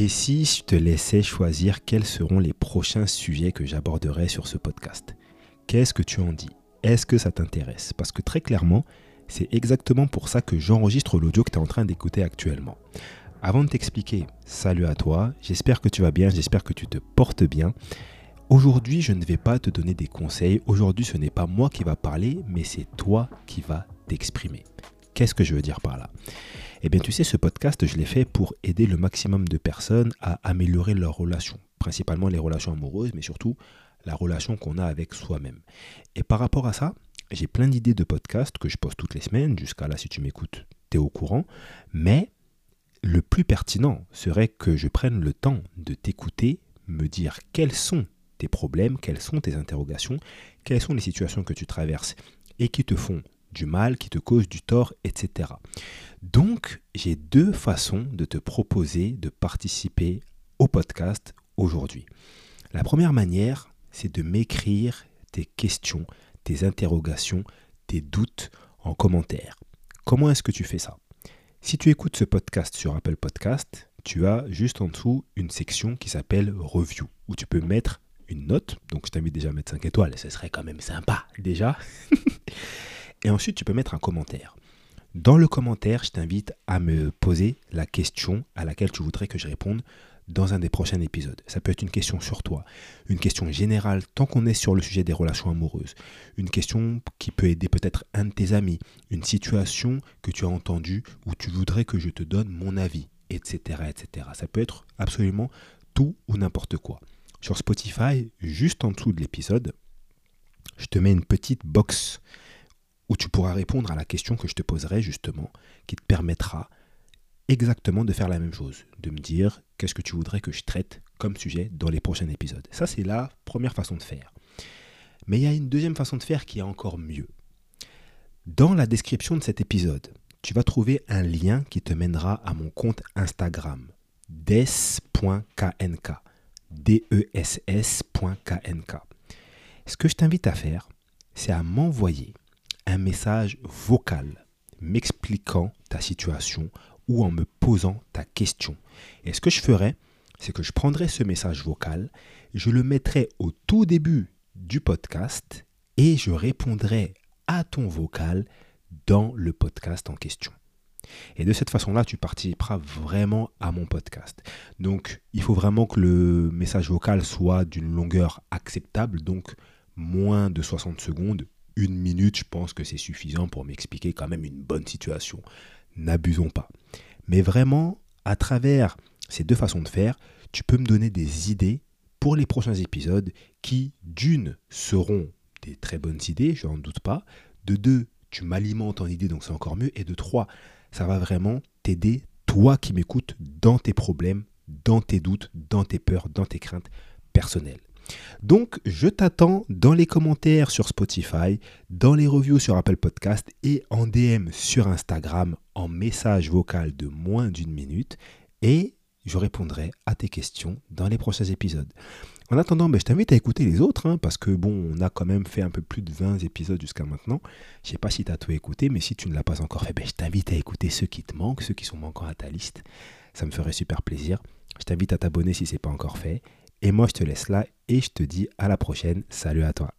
Et si je te laissais choisir quels seront les prochains sujets que j'aborderai sur ce podcast? Qu'est-ce que tu en dis? Est-ce que ça t'intéresse? Parce que très clairement, c'est exactement pour ça que j'enregistre l'audio que tu es en train d'écouter actuellement. Avant de t'expliquer, salut à toi, j'espère que tu vas bien, j'espère que tu te portes bien. Aujourd'hui, je ne vais pas te donner des conseils, aujourd'hui ce n'est pas moi qui va parler, mais c'est toi qui vas t'exprimer. Qu'est-ce que je veux dire par là? Eh bien tu sais, ce podcast, je l'ai fait pour aider le maximum de personnes à améliorer leurs relations, principalement les relations amoureuses, mais surtout la relation qu'on a avec soi-même. Et par rapport à ça, j'ai plein d'idées de podcasts que je poste toutes les semaines. Jusqu'à là, si tu m'écoutes, tu es au courant. Mais le plus pertinent serait que je prenne le temps de t'écouter, me dire quels sont tes problèmes, quelles sont tes interrogations, quelles sont les situations que tu traverses et qui te font du mal, qui te causent du tort, etc. Donc, j'ai deux façons de te proposer de participer au podcast aujourd'hui. La première manière, c'est de m'écrire tes questions, tes interrogations, tes doutes en commentaire. Comment est-ce que tu fais ça? Si tu écoutes ce podcast sur Apple Podcast, tu as juste en dessous une section qui s'appelle Review, où tu peux mettre une note. Donc je t'invite déjà à mettre 5 étoiles, ce serait quand même sympa déjà. Et ensuite, tu peux mettre un commentaire. Dans le commentaire, je t'invite à me poser la question à laquelle tu voudrais que je réponde dans un des prochains épisodes. Ça peut être une question sur toi, une question générale tant qu'on est sur le sujet des relations amoureuses, une question qui peut aider peut-être un de tes amis, une situation que tu as entendue où tu voudrais que je te donne mon avis, etc. etc. Ça peut être absolument tout ou n'importe quoi. Sur Spotify, juste en dessous de l'épisode, je te mets une petite box où tu pourras répondre à la question que je te poserai justement, qui te permettra exactement de faire la même chose, de me dire qu'est-ce que tu voudrais que je traite comme sujet dans les prochains épisodes. Ça, c'est la première façon de faire. Mais il y a une deuxième façon de faire qui est encore mieux. Dans la description de cet épisode, tu vas trouver un lien qui te mènera à mon compte Instagram, des.knk. D-E-S-S.knk. Ce que je t'invite à faire, c'est à m'envoyer un message vocal m'expliquant ta situation ou en me posant ta question. Et ce que je ferai, c'est que je prendrai ce message vocal, je le mettrai au tout début du podcast et je répondrai à ton vocal dans le podcast en question. Et de cette façon-là, tu participeras vraiment à mon podcast. Donc, il faut vraiment que le message vocal soit d'une longueur acceptable, donc moins de 60 secondes. Une minute, je pense que c'est suffisant pour m'expliquer quand même une bonne situation n'abusons pas. Mais vraiment, à travers ces deux façons de faire, tu peux me donner des idées pour les prochains épisodes qui, d'une, seront des très bonnes idées, je n'en doute pas. De deux, tu m'alimentes en idées, donc c'est encore mieux. Et de trois, ça va vraiment t'aider, toi qui m'écoutes, dans tes problèmes, dans tes doutes, dans tes peurs, dans tes craintes personnelles. Donc, je t'attends dans les commentaires sur Spotify, dans les reviews sur Apple Podcast et en DM sur Instagram en message vocal de moins d'une minute et je répondrai à tes questions dans les prochains épisodes. En attendant, ben, je t'invite à écouter les autres, hein, parce que bon, on a quand même fait un peu plus de 20 épisodes jusqu'à maintenant. Je ne sais pas si tu as tout écouté, mais si tu ne l'as pas encore fait, ben, je t'invite à écouter ceux qui te manquent, ceux qui sont manquants à ta liste. Ça me ferait super plaisir. Je t'invite à t'abonner si ce n'est pas encore fait. Et moi, je te laisse là et je te dis à la prochaine. Salut à toi.